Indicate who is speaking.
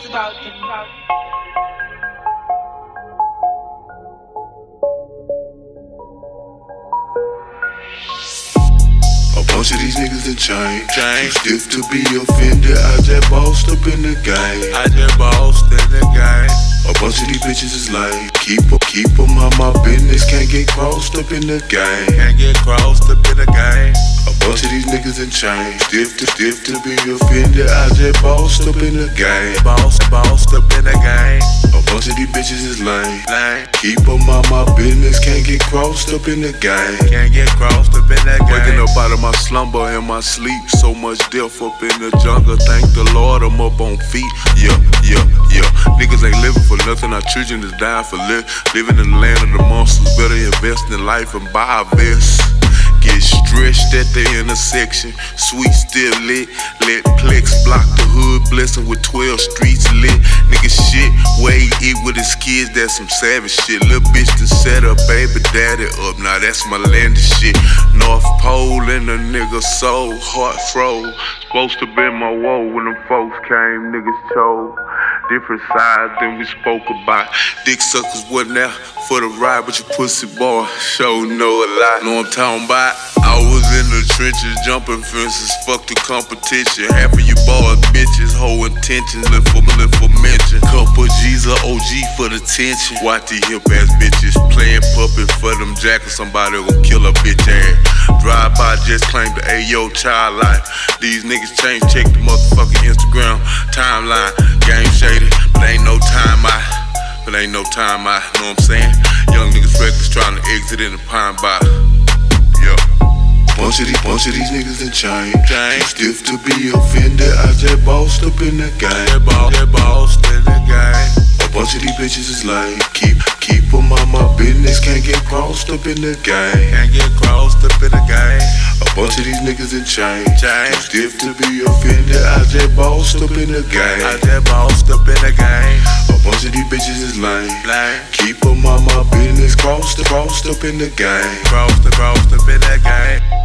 Speaker 1: is about A bunch of these niggas that
Speaker 2: change.
Speaker 1: Change. Stiff to be offended. I just bossed up in the game.
Speaker 2: I just bossed.
Speaker 1: A bunch of these bitches is lame. Keep 'em, keep on my business. Can't get crossed up in the game.
Speaker 2: Can't get crossed up in the game.
Speaker 1: A bunch of these niggas in chain. Stiff to stiff to be offended. I just bossed up in the game.
Speaker 2: Boss, bossed up in
Speaker 1: Keep on my business. Can't get crossed up in the game.
Speaker 2: Can't get crossed up in that game.
Speaker 1: Waking up out of my slumber and my sleep. So much death up in the jungle. Thank the Lord I'm up on feet. Yeah, yeah, yeah. Niggas ain't living for nothing. Our children is dying for live. Living in the land of the monsters. Better invest in life and buy a vest. Get stretched at the intersection. Sweet still lit. Let Plex block the hood. Blessing with 12 streets lit. Nigga Where he eat with his kids. That's some savage shit. Little bitch to set up baby daddy up. Now that's my land of shit. North Pole and the nigga soul. Heart froze. Supposed to be my woe when them folks came. Niggas chose. Different sides than we spoke about. Dick suckers wasn't there for the ride, but your pussy boy show no a lot. Know what I'm talking about? I was in the trenches, jumping fences, fuck the competition. Half of you boys bitches, whole intentions, live for live for mention. Couple G's or OG for the tension. Watch these hip ass bitches playing puppet for them jackets. Somebody gon' kill a bitch ass. Drive by just claim the Ayo child life. These niggas change, check the motherfucking Instagram timeline. Game shady, but ain't no time out. But ain't no time out, know what I'm saying? Young niggas reckless trying to exit in the pine bottle. Bunch of these, bunch of these niggas in chain.
Speaker 2: Chain.
Speaker 1: Stiff to be offended. I just bossed up in the game.
Speaker 2: Get boss, get bossed in the game.
Speaker 1: A bunch of these bitches is lame. Keep, keep 'em on my business. Can't get crossed up in the game.
Speaker 2: Can't get crossed up in the game.
Speaker 1: A bunch of these niggas in chain.
Speaker 2: Chain.
Speaker 1: Stiff to be offended. I just bossed up in the game.
Speaker 2: I just bossed up in the game.
Speaker 1: A bunch of these bitches is lame.
Speaker 2: Lane.
Speaker 1: Keep 'em on my business. Crossed, crossed up in the game.
Speaker 2: Crossed, crossed up in that game.